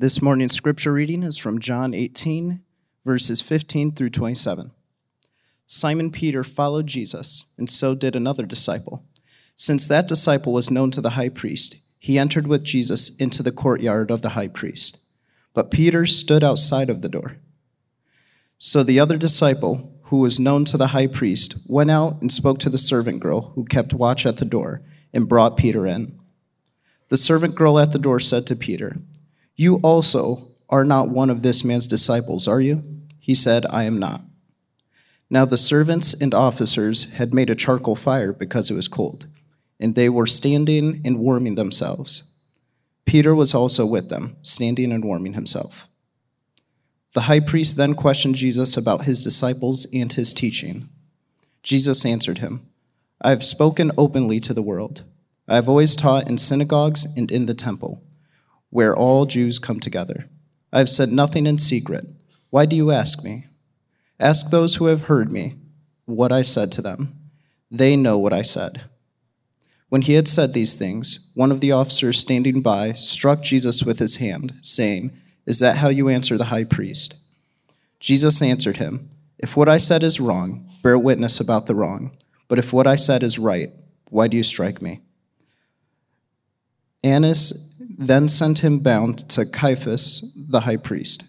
This morning's scripture reading is from John 18, verses 15 through 27. Simon Peter followed Jesus, and so did another disciple. Since that disciple was known to the high priest, he entered with Jesus into the courtyard of the high priest. But Peter stood outside of the door. So the other disciple, who was known to the high priest, went out and spoke to the servant girl who kept watch at the door and brought Peter in. The servant girl at the door said to Peter, You also are not one of this man's disciples, are you? He said, I am not. Now the servants and officers had made a charcoal fire because it was cold, and they were standing and warming themselves. Peter was also with them, standing and warming himself. The high priest then questioned Jesus about his disciples and his teaching. Jesus answered him, I have spoken openly to the world. I have always taught in synagogues and in the temple, where all Jews come together. I have said nothing in secret. Why do you ask me? Ask those who have heard me what I said to them. They know what I said. When he had said these things, one of the officers standing by struck Jesus with his hand, saying, Is that how you answer the high priest? Jesus answered him, If what I said is wrong, bear witness about the wrong. But if what I said is right, why do you strike me? Annas then sent him bound to Caiaphas, the high priest.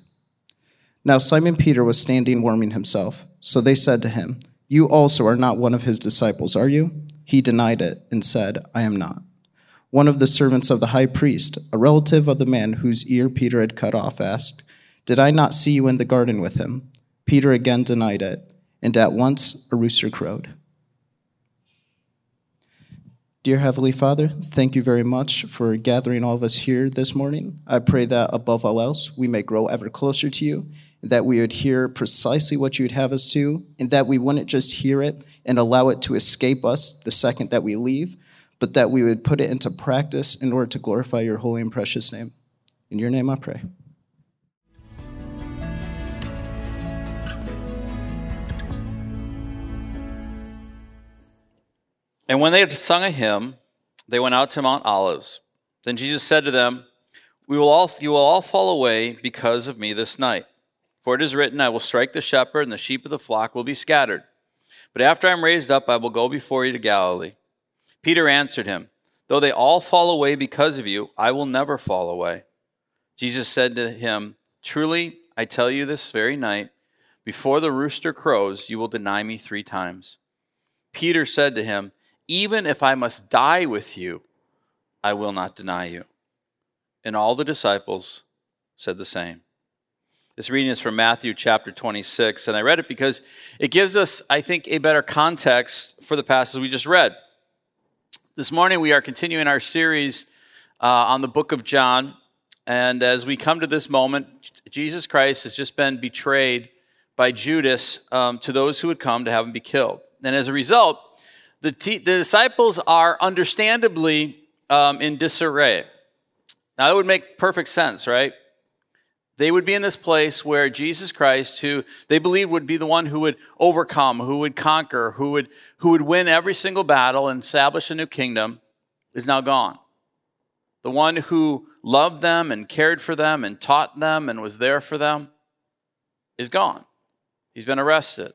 Now Simon Peter was standing warming himself. So they said to him, You also are not one of his disciples, are you? He denied it and said, I am not. One of the servants of the high priest, a relative of the man whose ear Peter had cut off, asked, Did I not see you in the garden with him? Peter again denied it, and at once a rooster crowed. Dear Heavenly Father, thank you very much for gathering all of us here this morning. I pray that above all else, we may grow ever closer to you, that we would hear precisely what you would have us to, and that we wouldn't just hear it and allow it to escape us the second that we leave, but that we would put it into practice in order to glorify your holy and precious name. In your name I pray. And when they had sung a hymn, they went out to Mount Olives. Then Jesus said to them, we will all, You will all fall away because of me this night. For it is written, I will strike the shepherd, and the sheep of the flock will be scattered. But after I am raised up, I will go before you to Galilee. Peter answered him, Though they all fall away because of you, I will never fall away. Jesus said to him, Truly, I tell you this very night, before the rooster crows, you will deny me three times. Peter said to him, even if I must die with you, I will not deny you. And all the disciples said the same. This reading is from Matthew chapter 26, and I read it because it gives us, I think, a better context for the passage we just read. This morning we are continuing our series uh, on the book of John, and as we come to this moment, Jesus Christ has just been betrayed by Judas um, to those who would come to have him be killed. And as a result, the, the disciples are understandably um, in disarray. Now, that would make perfect sense, right? They would be in this place where Jesus Christ, who they believed would be the one who would overcome, who would conquer, who would, who would win every single battle and establish a new kingdom, is now gone. The one who loved them and cared for them and taught them and was there for them is gone. He's been arrested.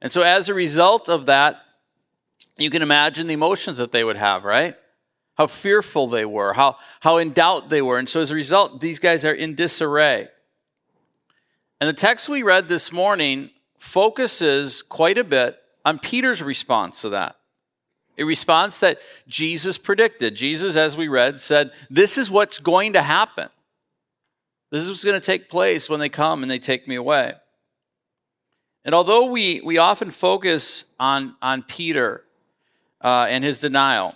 And so, as a result of that, you can imagine the emotions that they would have, right? How fearful they were, how, how in doubt they were. And so as a result, these guys are in disarray. And the text we read this morning focuses quite a bit on Peter's response to that. A response that Jesus predicted. Jesus, as we read, said, This is what's going to happen. This is what's going to take place when they come and they take me away. And although we, we often focus on, on Peter uh, and his denial.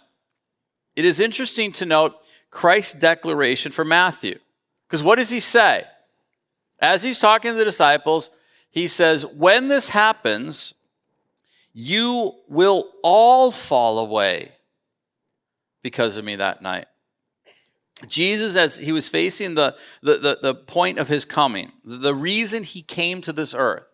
It is interesting to note Christ's declaration for Matthew. Because what does he say? As he's talking to the disciples, he says, When this happens, you will all fall away because of me that night. Jesus, as he was facing the, the, the, the, point of his coming, the reason he came to this earth,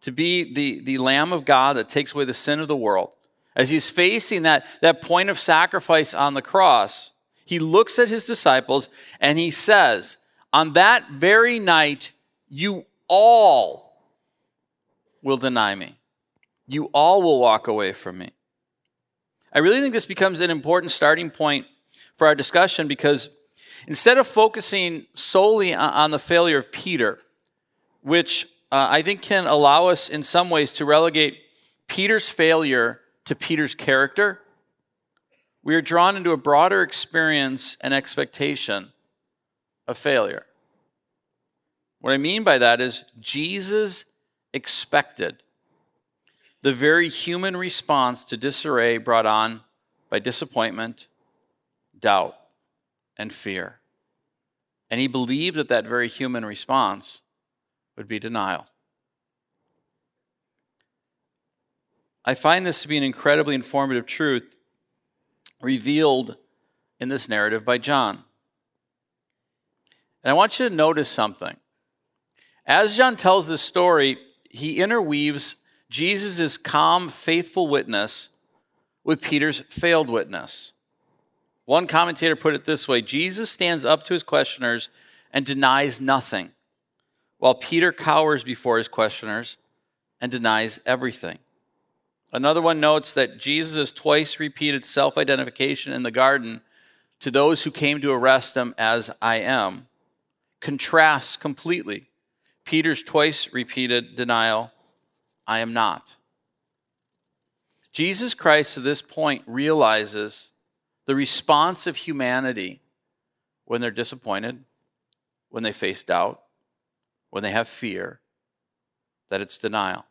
to be the, the Lamb of God that takes away the sin of the world, as he's facing that, that point of sacrifice on the cross, he looks at his disciples and he says, On that very night, you all will deny me. You all will walk away from me. I really think this becomes an important starting point for our discussion because instead of focusing solely on the failure of Peter, which uh, I think can allow us in some ways to relegate Peter's failure to Peter's character, we are drawn into a broader experience and expectation of failure. What I mean by that is Jesus expected the very human response to disarray brought on by disappointment, doubt, and fear. And he believed that that very human response would be denial. I find this to be an incredibly informative truth revealed in this narrative by John. And I want you to notice something. As John tells this story, he interweaves Jesus' calm, faithful witness with Peter's failed witness. One commentator put it this way Jesus stands up to his questioners and denies nothing, while Peter cowers before his questioners and denies everything. Another one notes that Jesus' twice repeated self identification in the garden to those who came to arrest him as I am contrasts completely Peter's twice repeated denial I am not. Jesus Christ, to this point, realizes the response of humanity when they're disappointed, when they face doubt, when they have fear, that it's denial.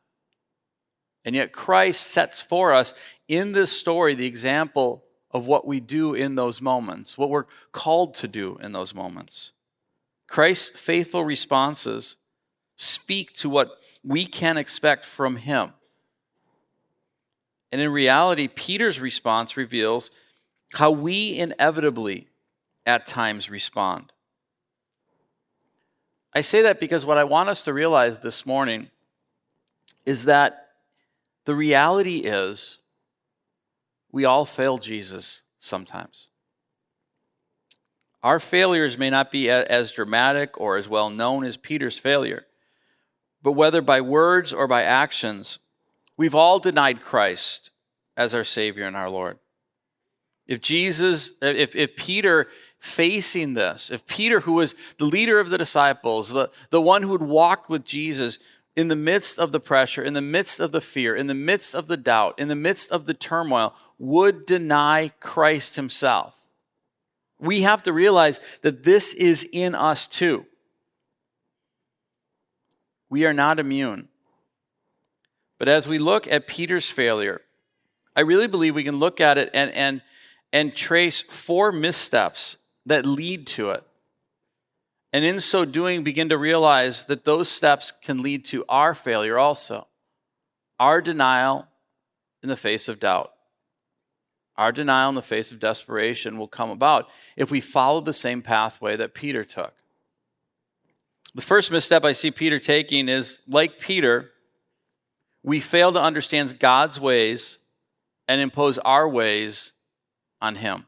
And yet, Christ sets for us in this story the example of what we do in those moments, what we're called to do in those moments. Christ's faithful responses speak to what we can expect from him. And in reality, Peter's response reveals how we inevitably at times respond. I say that because what I want us to realize this morning is that the reality is we all fail Jesus sometimes. Our failures may not be as dramatic or as well known as Peter's failure. But whether by words or by actions, we've all denied Christ as our Savior and our Lord. If Jesus, if, if Peter facing this, if Peter, who was the leader of the disciples, the, the one who had walked with Jesus in the midst of the pressure, in the midst of the fear, in the midst of the doubt, in the midst of the turmoil, would deny Christ himself, we have to realize that this is in us too. We are not immune. But as we look at Peter's failure, I really believe we can look at it and, and, and trace four missteps that lead to it. And in so doing, begin to realize that those steps can lead to our failure also. Our denial in the face of doubt. Our denial in the face of desperation will come about if we follow the same pathway that Peter took. The first misstep I see Peter taking is like Peter, we fail to understand God's ways and impose our ways on him.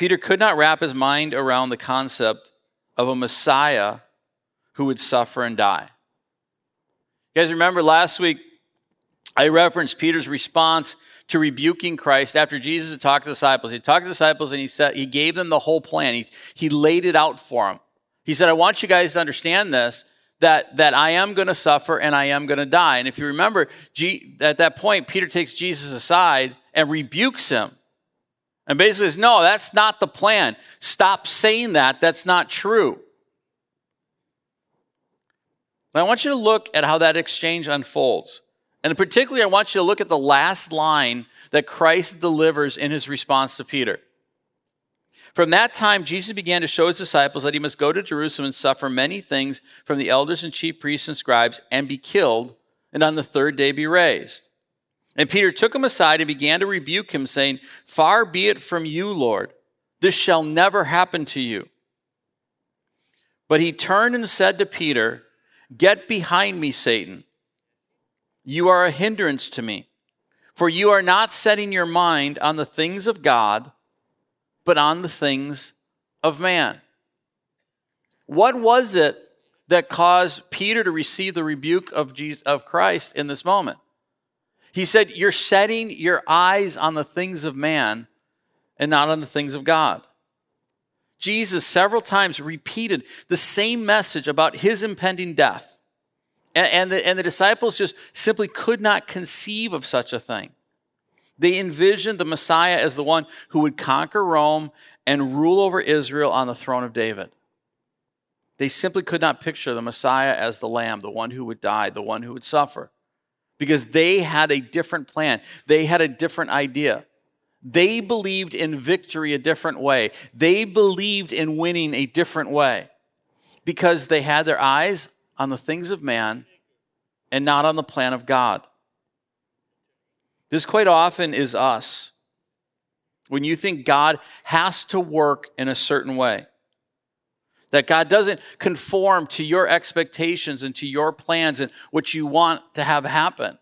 Peter could not wrap his mind around the concept of a Messiah who would suffer and die. You guys remember last week I referenced Peter's response to rebuking Christ after Jesus had talked to the disciples. He talked to the disciples and he said he gave them the whole plan. He, he laid it out for them. He said, I want you guys to understand this that, that I am going to suffer and I am going to die. And if you remember, G, at that point, Peter takes Jesus aside and rebukes him. And basically says, No, that's not the plan. Stop saying that. That's not true. I want you to look at how that exchange unfolds. And particularly, I want you to look at the last line that Christ delivers in his response to Peter. From that time, Jesus began to show his disciples that he must go to Jerusalem and suffer many things from the elders and chief priests and scribes and be killed, and on the third day be raised. And Peter took him aside and began to rebuke him, saying, Far be it from you, Lord. This shall never happen to you. But he turned and said to Peter, Get behind me, Satan. You are a hindrance to me, for you are not setting your mind on the things of God but on the things of man. What was it that caused Peter to receive the rebuke of, Jesus, of Christ in this moment? He said, You're setting your eyes on the things of man and not on the things of God. Jesus several times repeated the same message about his impending death. And, and, the, and the disciples just simply could not conceive of such a thing. They envisioned the Messiah as the one who would conquer Rome and rule over Israel on the throne of David. They simply could not picture the Messiah as the Lamb, the one who would die, the one who would suffer, because they had a different plan. They had a different idea. They believed in victory a different way. They believed in winning a different way because they had their eyes on the things of man and not on the plan of God. This quite often is us. When you think God has to work in a certain way, that God doesn't conform to your expectations and to your plans and what you want to have happen.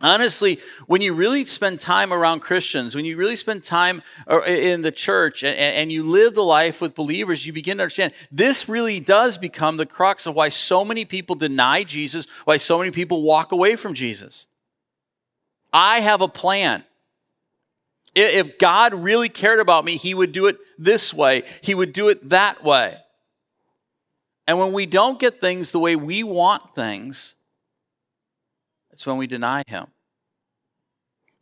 Honestly, when you really spend time around Christians, when you really spend time uh, in the church and, you live the life with believers, you begin to understand this really does become the crux of why so many people deny Jesus, why so many people walk away from Jesus. I have a plan. If God really cared about me, He would do it this way, He would do it that way. And when we don't get things the way we want things, it's when we deny Him.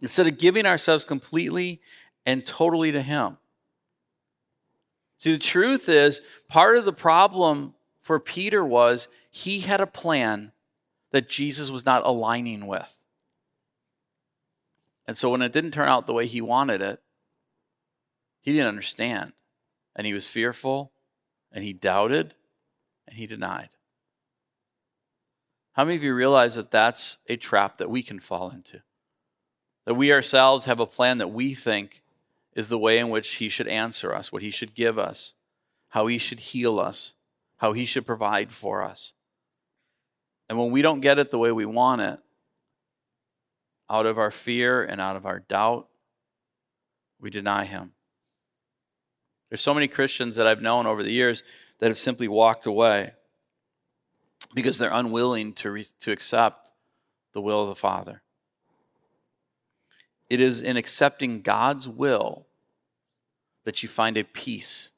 Instead of giving ourselves completely and totally to Him. See, the truth is, part of the problem for Peter was he had a plan that Jesus was not aligning with. And so when it didn't turn out the way he wanted it, he didn't understand. And he was fearful, and he doubted, and he denied. How many of you realize that that's a trap that we can fall into? That we ourselves have a plan that we think is the way in which He should answer us, what He should give us, how He should heal us, how He should provide for us. And when we don't get it the way we want it, out of our fear and out of our doubt, we deny Him. There's so many Christians that I've known over the years that have simply walked away because they're unwilling to, re- to accept the will of the Father. It is in accepting God's will that you find a peace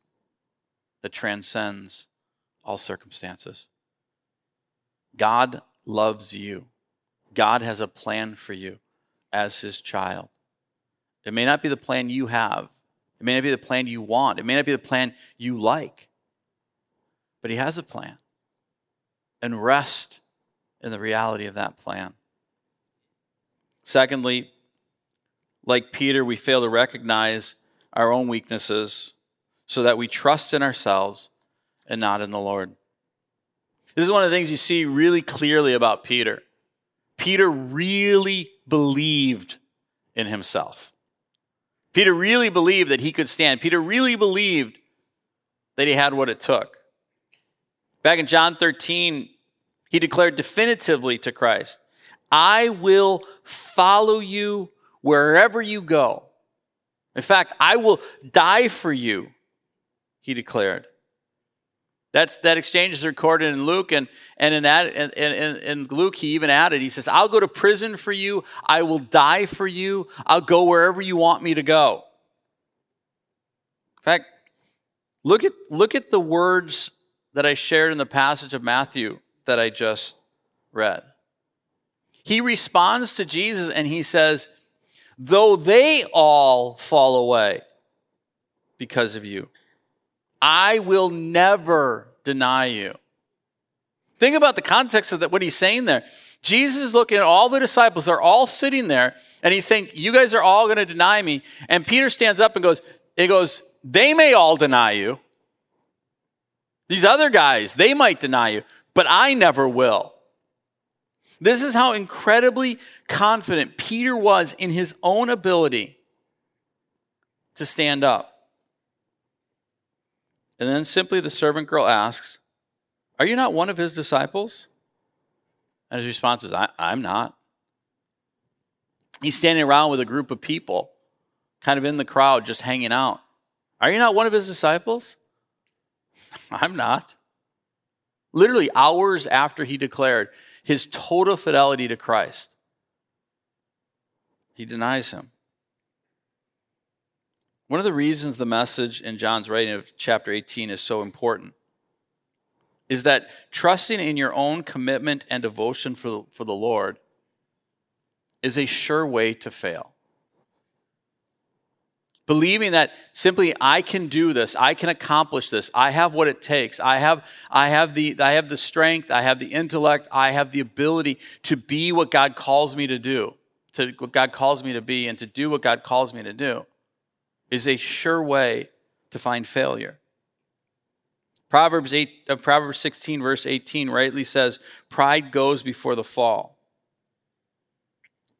that transcends all circumstances. God loves you. God has a plan for you as his child. It may not be the plan you have, it may not be the plan you want, it may not be the plan you like, but he has a plan and rest in the reality of that plan. Secondly, like Peter, we fail to recognize our own weaknesses so that we trust in ourselves and not in the Lord. This is one of the things you see really clearly about Peter. Peter really believed in himself. Peter really believed that he could stand. Peter really believed that he had what it took. Back in John 13, he declared definitively to Christ, I will follow you wherever you go. In fact, I will die for you, he declared. That's, that exchange is recorded in Luke, and, and in that, and, and Luke, he even added, he says, I'll go to prison for you, I will die for you, I'll go wherever you want me to go. In fact, look at, look at the words that I shared in the passage of Matthew that I just read. He responds to Jesus and he says, Though they all fall away because of you, I will never deny you. Think about the context of that, what he's saying there. Jesus is looking at all the disciples, they're all sitting there, and he's saying, You guys are all going to deny me. And Peter stands up and goes, He goes, They may all deny you. These other guys, they might deny you, but I never will. This is how incredibly confident Peter was in his own ability to stand up. And then simply the servant girl asks, Are you not one of his disciples? And his response is, I, am not. He's standing around with a group of people, kind of in the crowd, just hanging out. Are you not one of his disciples? I'm not. Literally hours after he declared his total fidelity to Christ, he denies him. One of the reasons the message in John's writing of chapter 18 is so important is that trusting in your own commitment and devotion for, for the Lord is a sure way to fail. Believing that simply I can do this, I can accomplish this, I have what it takes, I have, I have, the, I have the strength, I have the intellect, I have the ability to be what God calls me to do, to what God calls me to be, and to do what God calls me to do, is a sure way to find failure. Proverbs, 8, uh, Proverbs 16, verse 18, rightly says, Pride goes before the fall.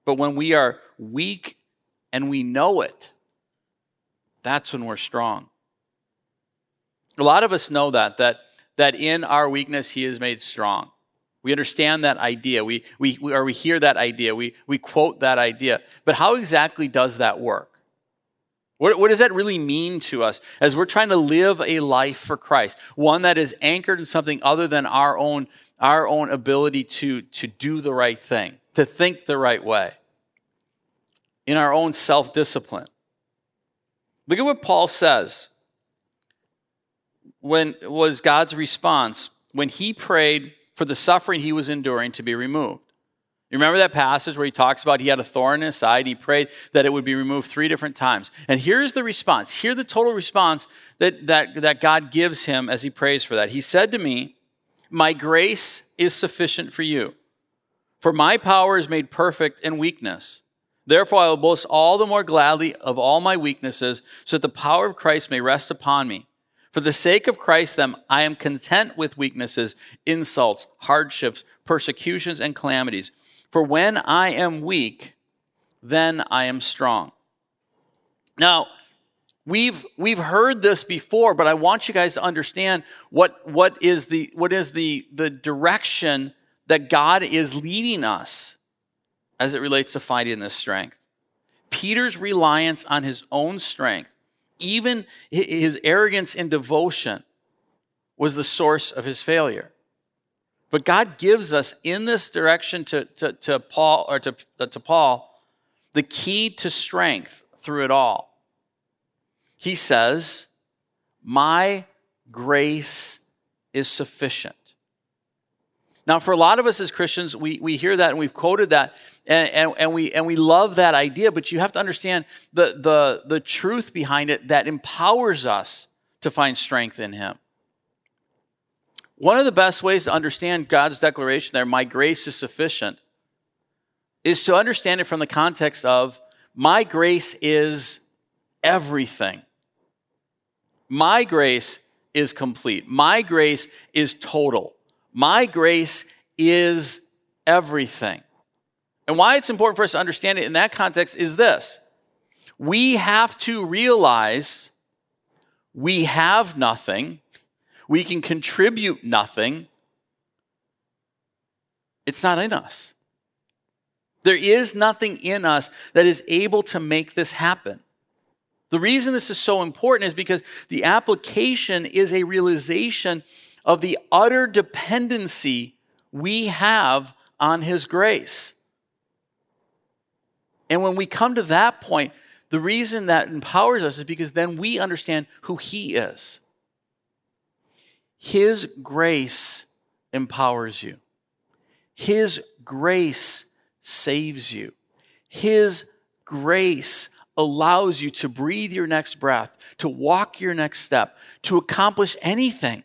But when we are weak and we know it, that's when we're strong. A lot of us know that, that, that in our weakness, He is made strong. We understand that idea. We, we, we, or we hear that idea. We, we quote that idea. But how exactly does that work? What, what does that really mean to us as we're trying to live a life for Christ? One that is anchored in something other than our own, our own ability to, to do the right thing, to think the right way, in our own self discipline. Look at what Paul says. When was God's response when he prayed for the suffering he was enduring to be removed? You remember that passage where he talks about he had a thorn in his side? He prayed that it would be removed three different times. And here's the response. Here's the total response that, that, that God gives him as he prays for that. He said to me, My grace is sufficient for you, for my power is made perfect in weakness. Therefore, I will boast all the more gladly of all my weaknesses, so that the power of Christ may rest upon me. For the sake of Christ, then, I am content with weaknesses, insults, hardships, persecutions, and calamities. For when I am weak, then I am strong. Now, we've we've heard this before, but I want you guys to understand what, what is the what is the, the direction that God is leading us as it relates to finding this strength. Peter's reliance on his own strength, even his arrogance and devotion, was the source of his failure. But God gives us in this direction to, to, to Paul or to, to Paul the key to strength through it all. He says, My grace is sufficient. Now, for a lot of us as Christians, we, we hear that and we've quoted that and, and, and, we, and we love that idea, but you have to understand the, the, the truth behind it that empowers us to find strength in Him. One of the best ways to understand God's declaration there, my grace is sufficient, is to understand it from the context of my grace is everything. My grace is complete. My grace is total. My grace is everything. And why it's important for us to understand it in that context is this we have to realize we have nothing, we can contribute nothing. It's not in us. There is nothing in us that is able to make this happen. The reason this is so important is because the application is a realization of the utter dependency we have on His grace. And when we come to that point, the reason that empowers us is because then we understand who He is. His grace empowers you, His grace saves you, His grace allows you to breathe your next breath, to walk your next step, to accomplish anything.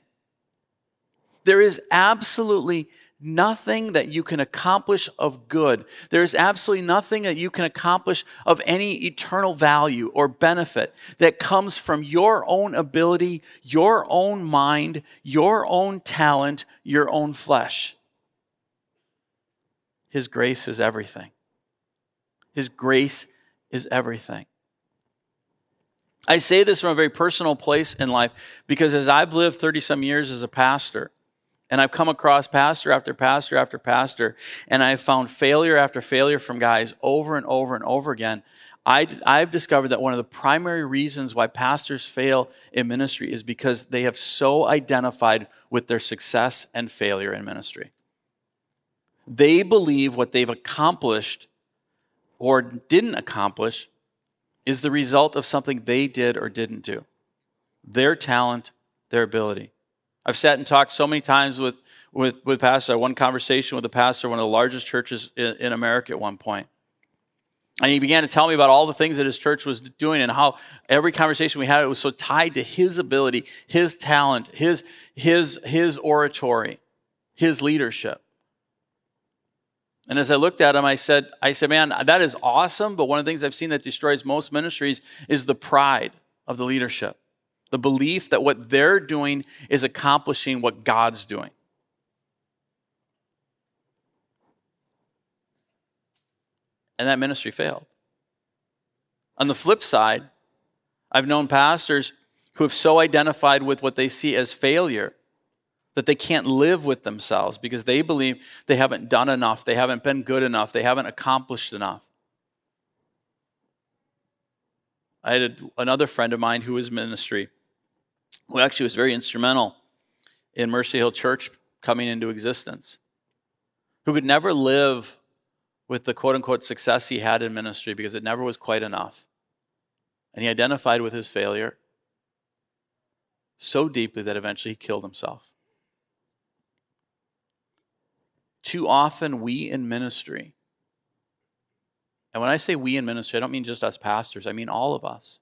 There is absolutely nothing that you can accomplish of good. There is absolutely nothing that you can accomplish of any eternal value or benefit that comes from your own ability, your own mind, your own talent, your own flesh. His grace is everything. His grace is everything. I say this from a very personal place in life because as I've lived 30 some years as a pastor, and I've come across pastor after pastor after pastor, and I've found failure after failure from guys over and over and over again. I, I've discovered that one of the primary reasons why pastors fail in ministry is because they have so identified with their success and failure in ministry. They believe what they've accomplished or didn't accomplish is the result of something they did or didn't do their talent, their ability. I've sat and talked so many times with, with, with pastors. I had one conversation with a pastor, one of the largest churches in, in America at one point. And he began to tell me about all the things that his church was doing and how every conversation we had it was so tied to his ability, his talent, his, his, his oratory, his leadership. And as I looked at him, I said, I said, man, that is awesome. But one of the things I've seen that destroys most ministries is the pride of the leadership, the belief that what they're doing is accomplishing what God's doing. And that ministry failed. On the flip side, I've known pastors who have so identified with what they see as failure that they can't live with themselves because they believe they haven't done enough, they haven't been good enough, they haven't accomplished enough. I had another friend of mine who was ministry, who actually was very instrumental in Mercy Hill Church coming into existence, who could never live with the quote unquote success he had in ministry because it never was quite enough. And he identified with his failure so deeply that eventually he killed himself. Too often, we in ministry, and when I say we in ministry, I don't mean just us pastors, I mean all of us.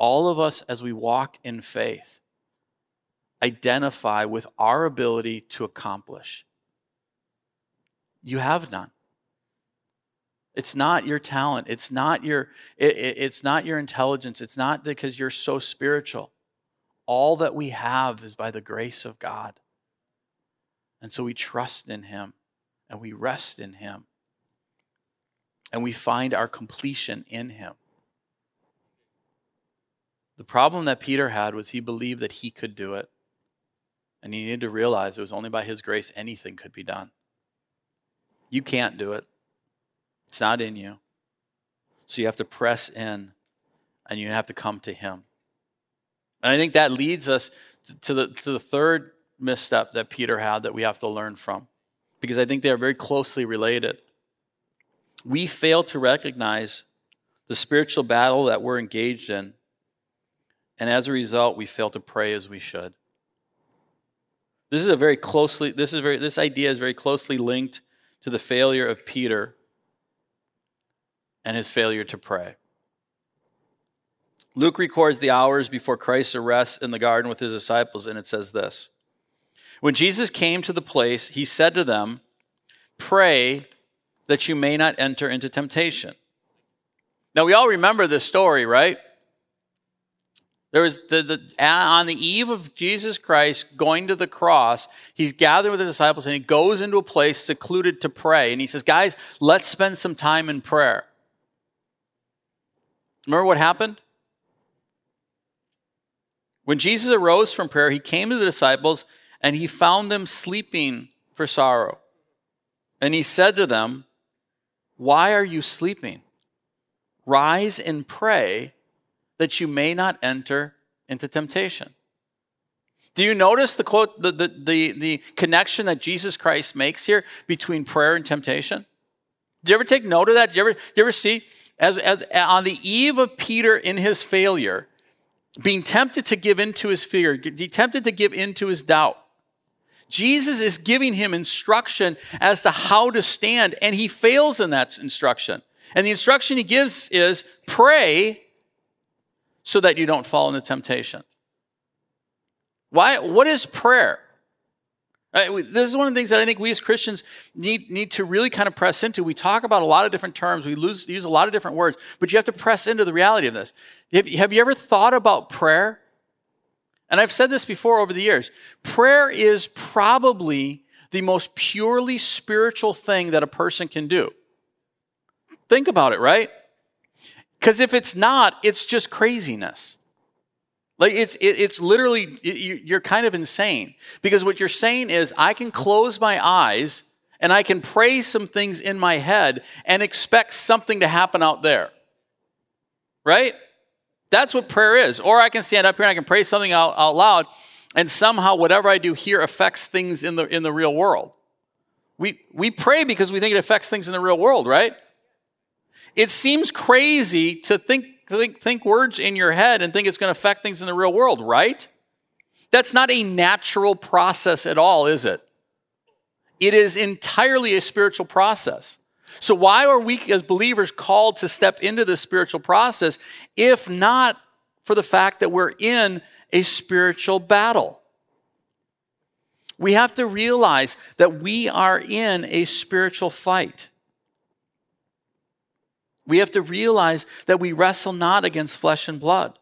All of us, as we walk in faith, identify with our ability to accomplish. You have none. It's not your talent. It's not your, it, it, it's not your intelligence. It's not because you're so spiritual. All that we have is by the grace of God. And so we trust in Him and we rest in Him. And we find our completion in Him. The problem that Peter had was he believed that he could do it. And he needed to realize it was only by his grace anything could be done. You can't do it, it's not in you. So you have to press in and you have to come to Him. And I think that leads us to the, to the third misstep that Peter had that we have to learn from, because I think they are very closely related. We fail to recognize the spiritual battle that we're engaged in, and as a result, we fail to pray as we should. This is a very closely, this is very, this idea is very closely linked to the failure of Peter and his failure to pray. Luke records the hours before Christ's arrest in the garden with his disciples, and it says this when Jesus came to the place, he said to them, Pray that you may not enter into temptation. Now, we all remember this story, right? There was the, the, on the eve of Jesus Christ going to the cross, he's gathered with the disciples and he goes into a place secluded to pray. And he says, Guys, let's spend some time in prayer. Remember what happened? When Jesus arose from prayer, he came to the disciples and he found them sleeping for sorrow. And he said to them, Why are you sleeping? Rise and pray that you may not enter into temptation. Do you notice the quote, the, the, the, the, connection that Jesus Christ makes here between prayer and temptation? Do you ever take note of that? Do you ever, do you ever see, as, as on the eve of Peter in his failure, being tempted to give into his fear, tempted to give into his doubt, Jesus is giving him instruction as to how to stand, and he fails in that instruction. And the instruction he gives is pray so that you don't fall into temptation. Why? What is prayer? This is one of the things that I think we as Christians need, need to really kind of press into. We talk about a lot of different terms, we lose, use a lot of different words, but you have to press into the reality of this. Have, have you ever thought about prayer and I've said this before over the years prayer is probably the most purely spiritual thing that a person can do. Think about it, right? Because if it's not, it's just craziness. Like it, it, it's literally, you're kind of insane. Because what you're saying is, I can close my eyes and I can pray some things in my head and expect something to happen out there. right? That's what prayer is. Or I can stand up here and I can pray something out, out loud, and somehow whatever I do here affects things in the, in the real world. We, we pray because we think it affects things in the real world, right? It seems crazy to think, think, think words in your head and think it's going to affect things in the real world, right? That's not a natural process at all, is it? It is entirely a spiritual process. So, why are we as believers called to step into this spiritual process if not for the fact that we're in a spiritual battle? We have to realize that we are in a spiritual fight. We have to realize that we wrestle not against flesh and blood.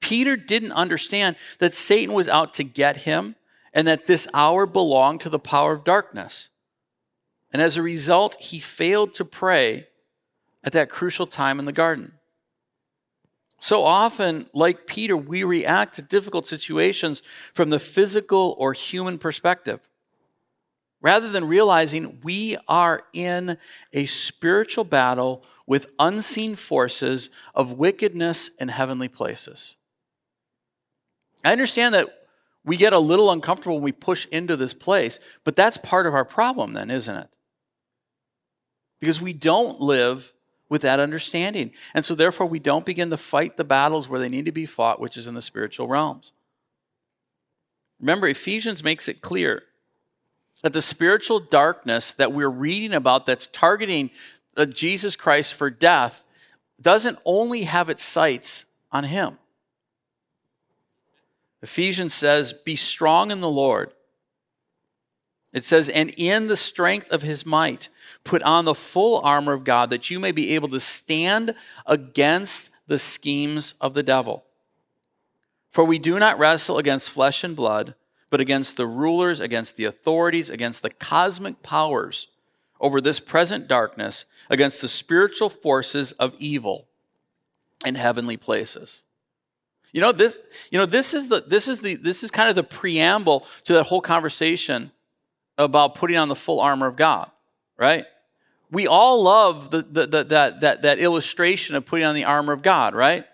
Peter didn't understand that Satan was out to get him and that this hour belonged to the power of darkness. And as a result, he failed to pray at that crucial time in the garden. So often, like Peter, we react to difficult situations from the physical or human perspective. Rather than realizing we are in a spiritual battle with unseen forces of wickedness in heavenly places. I understand that we get a little uncomfortable when we push into this place, but that's part of our problem, then, isn't it? Because we don't live with that understanding. And so, therefore, we don't begin to fight the battles where they need to be fought, which is in the spiritual realms. Remember, Ephesians makes it clear that the spiritual darkness that we're reading about that's targeting Jesus Christ for death doesn't only have its sights on him. Ephesians says, Be strong in the Lord. It says, And in the strength of his might, put on the full armor of God that you may be able to stand against the schemes of the devil. For we do not wrestle against flesh and blood, but against the rulers, against the authorities, against the cosmic powers over this present darkness, against the spiritual forces of evil in heavenly places. You know this. You know this is the this is the this is kind of the preamble to that whole conversation about putting on the full armor of God, right? We all love the, the, the, that, that, that illustration of putting on the armor of God, right?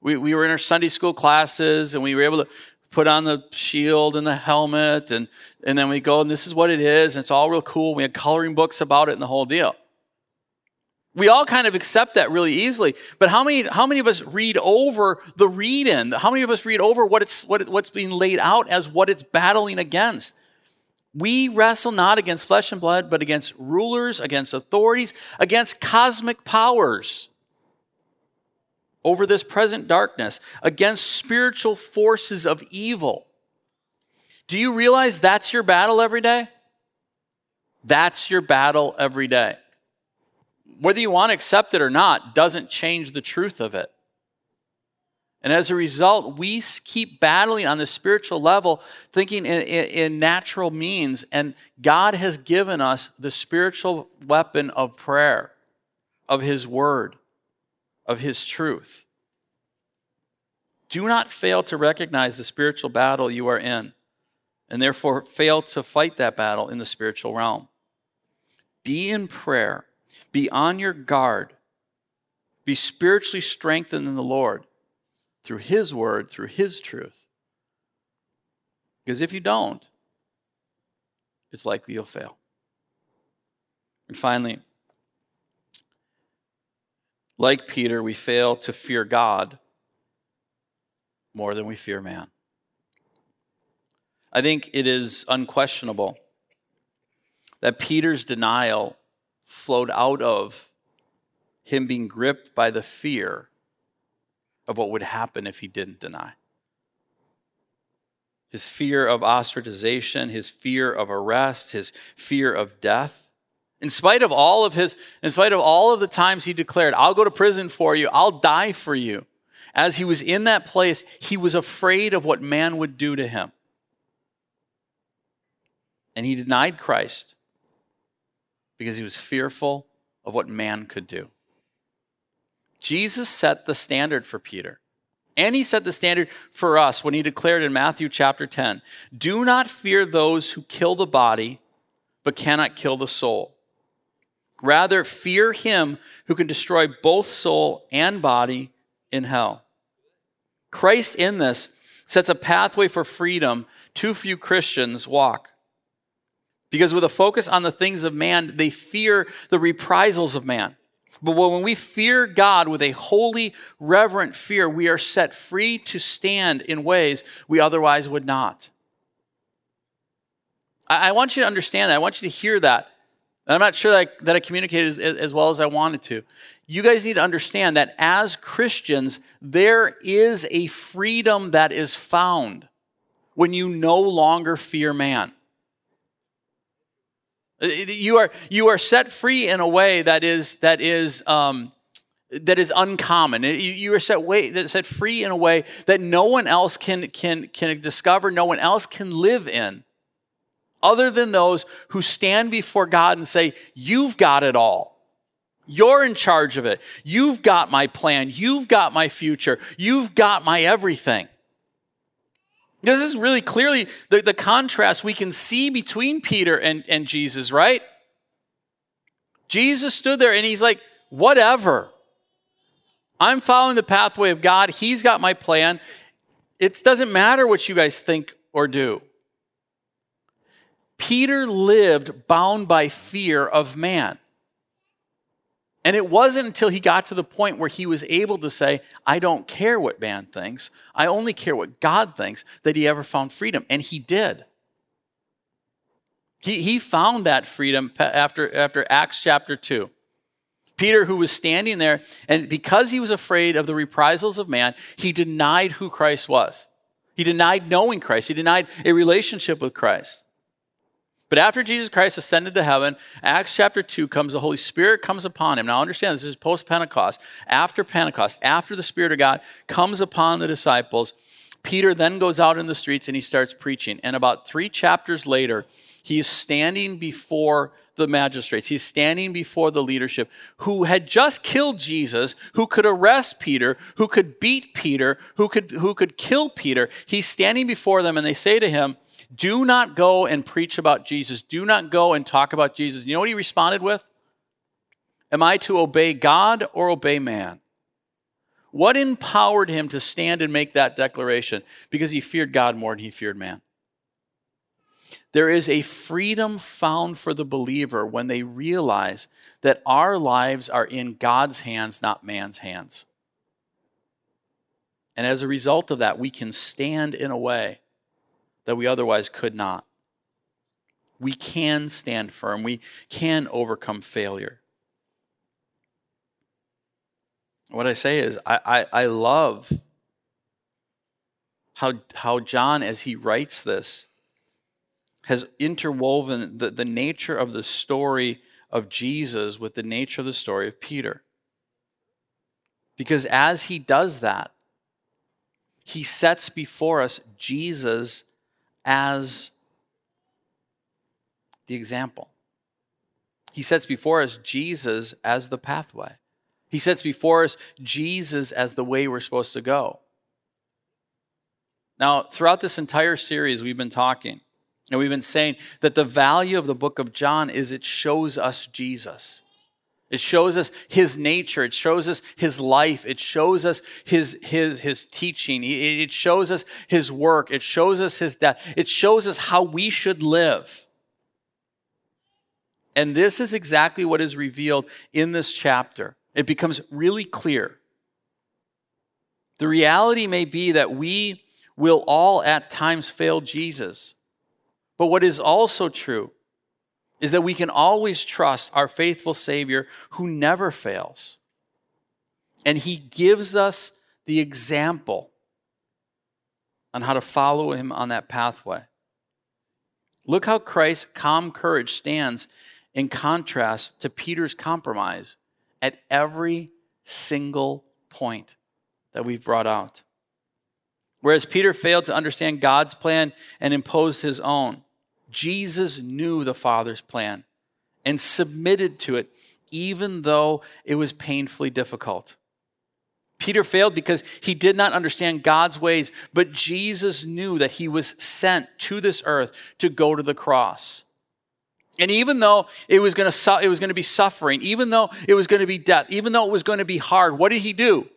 We, we were in our Sunday school classes and we were able to put on the shield and the helmet and, and then we go and this is what it is and it's all real cool. We had coloring books about it and the whole deal. We all kind of accept that really easily. But how many, how many of us read over the read in? How many of us read over what it's, what it, what's being laid out as what it's battling against? We wrestle not against flesh and blood, but against rulers, against authorities, against cosmic powers over this present darkness, against spiritual forces of evil. Do you realize that's your battle every day? That's your battle every day whether you want to accept it or not, doesn't change the truth of it. And as a result, we keep battling on the spiritual level, thinking in, in, in, natural means. And God has given us the spiritual weapon of prayer, of His Word, of His truth. Do not fail to recognize the spiritual battle you are in, and therefore fail to fight that battle in the spiritual realm. Be in prayer be on your guard. Be spiritually strengthened in the Lord through His word, through His truth. Because if you don't, it's likely you'll fail. And finally, like Peter, we fail to fear God more than we fear man. I think it is unquestionable that Peter's denial flowed out of him being gripped by the fear of what would happen if he didn't deny. His fear of ostracization, his fear of arrest, his fear of death. In spite of all of his, in spite of all of the times he declared, I'll go to prison for you, I'll die for you. As he was in that place, he was afraid of what man would do to him. And he denied Christ because he was fearful of what man could do. Jesus set the standard for Peter. And he set the standard for us when he declared in Matthew chapter 10 Do not fear those who kill the body, but cannot kill the soul. Rather, fear him who can destroy both soul and body in hell. Christ in this sets a pathway for freedom too few Christians walk. Because with a focus on the things of man, they fear the reprisals of man. But when we fear God with a holy, reverent fear, we are set free to stand in ways we otherwise would not. I want you to understand that. I want you to hear that. I'm not sure that I, that I communicated as, as well as I wanted to. You guys need to understand that as Christians, there is a freedom that is found when you no longer fear man. Uh, uh, you are, you are set free in a way that is, that is, um, that is uncommon. Uh, you are set, way, set free in a way that no one else can, can, can discover, no one else can live in, other than those who stand before God and say, You've got it all. You're in charge of it. You've got my plan. You've got my future. You've got my everything. This is really clearly the, the contrast we can see between Peter and, and Jesus, right? Jesus stood there and he's like, whatever. I'm following the pathway of God. He's got my plan. It doesn't matter what you guys think or do. Peter lived bound by fear of man. And it wasn't until he got to the point where he was able to say, I don't care what man thinks, I only care what God thinks, that he ever found freedom. And he did. He, he found that freedom after, after Acts chapter 2. Peter, who was standing there, and because he was afraid of the reprisals of man, he denied who Christ was. He denied knowing Christ. He denied a relationship with Christ. But after Jesus Christ ascended to heaven, Acts chapter 2 comes, the Holy Spirit comes upon him. Now understand, this is post Pentecost. After Pentecost, after the Spirit of God comes upon the disciples, Peter then goes out in the streets and he starts preaching. And about three chapters later, he is standing before the magistrates. He's standing before the leadership who had just killed Jesus, who could arrest Peter, who could beat Peter, who could, who could kill Peter. He's standing before them and they say to him, do not go and preach about Jesus. Do not go and talk about Jesus. You know what he responded with? Am I to obey God or obey man? What empowered him to stand and make that declaration? Because he feared God more than he feared man. There is a freedom found for the believer when they realize that our lives are in God's hands, not man's hands. And as a result of that, we can stand in a way that we otherwise could not. We can stand firm, we can overcome failure. What I say is, I, I, I love how, how John, as he writes this, has interwoven the, the nature of the story of Jesus with the nature of the story of Peter. Because as he does that, he sets before us Jesus as the example. He sets before us Jesus as the pathway. He sets before us Jesus as the way we're supposed to go. Now, throughout this entire series, we've been talking and we've been saying that the value of the book of John is it shows us Jesus. It shows us his nature. It shows us his life. It shows us his, his, his teaching. It shows us his work. It shows us his death. It shows us how we should live. And this is exactly what is revealed in this chapter. It becomes really clear. The reality may be that we will all at times fail Jesus. But what is also true is that we can always trust our faithful Savior who never fails. And He gives us the example on how to follow Him on that pathway. Look how Christ's calm courage stands in contrast to Peter's compromise at every single point that we've brought out. Whereas Peter failed to understand God's plan and imposed his own, Jesus knew the Father's plan and submitted to it, even though it was painfully difficult. Peter failed because he did not understand God's ways, but Jesus knew that he was sent to this earth to go to the cross. And even though it was going to, su- it was going to be suffering, even though it was going to be death, even though it was going to be hard, what did he do?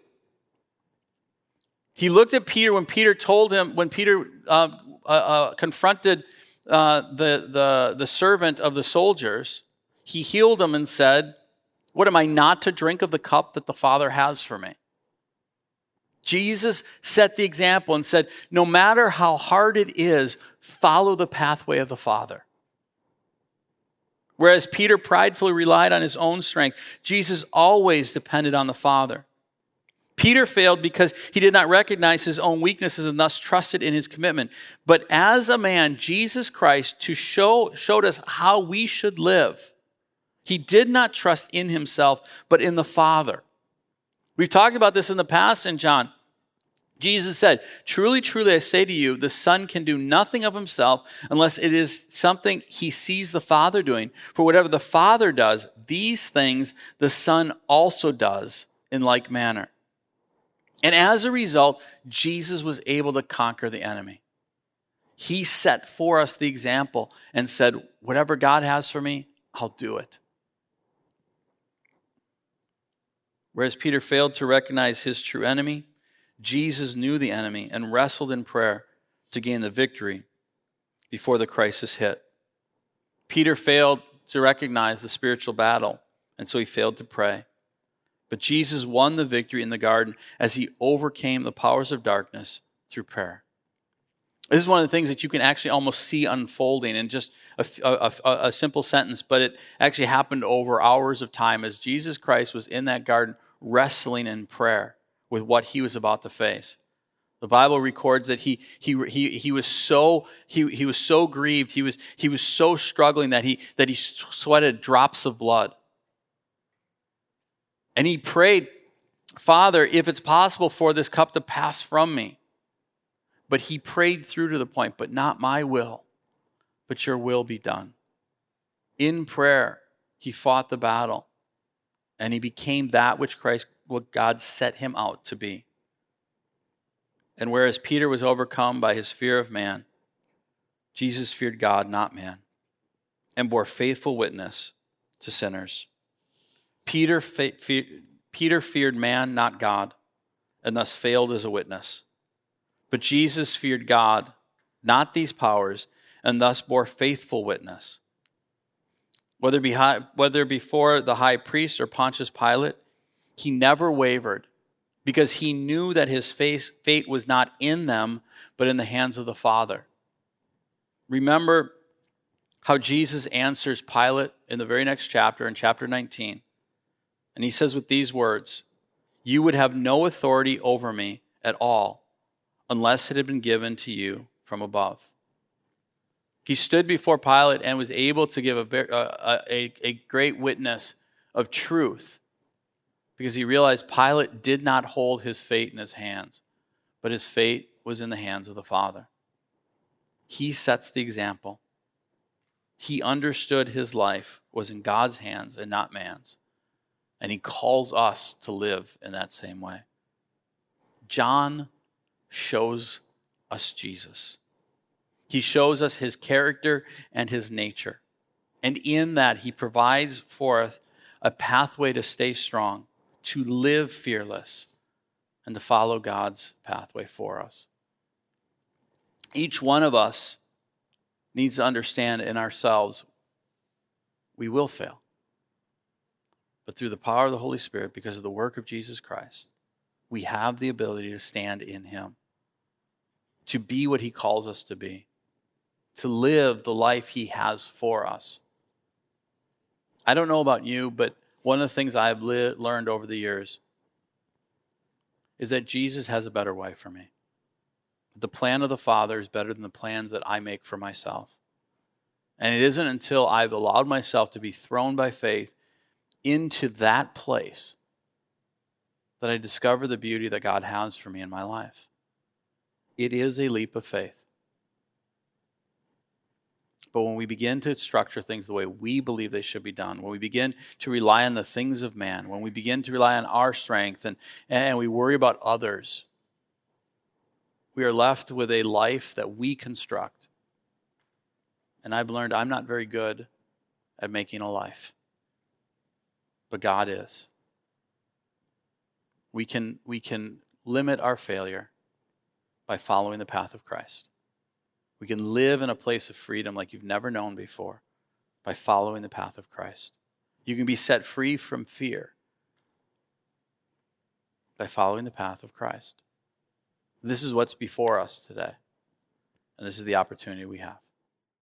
He looked at Peter when Peter told him, when Peter uh, uh, uh, confronted uh, the, the, the servant of the soldiers, he healed him and said, What am I not to drink of the cup that the Father has for me? Jesus set the example and said, No matter how hard it is, follow the pathway of the Father. Whereas Peter pridefully relied on his own strength, Jesus always depended on the Father. Peter failed because he did not recognize his own weaknesses and thus trusted in his commitment. But as a man, Jesus Christ, to show, showed us how we should live, he did not trust in himself, but in the Father. We've talked about this in the past in John. Jesus said, Truly, truly, I say to you, the Son can do nothing of himself unless it is something he sees the Father doing. For whatever the Father does, these things the Son also does in like manner. And as a result, Jesus was able to conquer the enemy. He set for us the example and said, Whatever God has for me, I'll do it. Whereas Peter failed to recognize his true enemy, Jesus knew the enemy and wrestled in prayer to gain the victory before the crisis hit. Peter failed to recognize the spiritual battle, and so he failed to pray. But Jesus won the victory in the garden as he overcame the powers of darkness through prayer. This is one of the things that you can actually almost see unfolding in just a, a, a, simple sentence, but it actually happened over hours of time as Jesus Christ was in that garden wrestling in prayer with what he was about to face. The Bible records that he, he, he, he, was so, he, he was so grieved, he was, he was so struggling that he, that he sweated drops of blood. And he prayed, Father, if it's possible for this cup to pass from me. But he prayed through to the point, but not my will, but your will be done. In prayer, he fought the battle and he became that which Christ, what God set him out to be. And whereas Peter was overcome by his fear of man, Jesus feared God, not man, and bore faithful witness to sinners. Peter, fe- fe- Peter feared man, not God, and thus failed as a witness. But Jesus feared God, not these powers, and thus bore faithful witness. Whether, behind, whether before the high priest or Pontius Pilate, he never wavered because he knew that his fate was not in them, but in the hands of the Father. Remember how Jesus answers Pilate in the very next chapter, in chapter 19. And he says with these words You would have no authority over me at all unless it had been given to you from above. He stood before Pilate and was able to give a, uh, uh, a, a, great witness of truth because he realized Pilate did not hold his fate in his hands, but his fate was in the hands of the Father. He sets the example. He understood his life was in God's hands and not man's. And he calls us to live in that same way. John shows us Jesus. He shows us his character and his nature. And in that, he provides for us a pathway to stay strong, to live fearless, and to follow God's pathway for us. Each one of us needs to understand in ourselves we will fail but through the power of the Holy Spirit, because of the work of Jesus Christ, we have the ability to stand in Him, to be what He calls us to be, to live the life He has for us. I don't know about you, but one of the things I've li- learned over the years is that Jesus has a better way for me. The plan of the Father is better than the plans that I make for myself. And it isn't until I've allowed myself to be thrown by faith into that place that I discover the beauty that God has for me in my life. It is a leap of faith. But when we begin to structure things the way we believe they should be done, when we begin to rely on the things of man, when we begin to rely on our strength and, and we worry about others, we are left with a life that we construct. And I've learned I'm not very good at making a life but God is. We can, we can limit our failure by following the path of Christ. We can live in a place of freedom like you've never known before by following the path of Christ. You can be set free from fear by following the path of Christ. This is what's before us today. And this is the opportunity we have.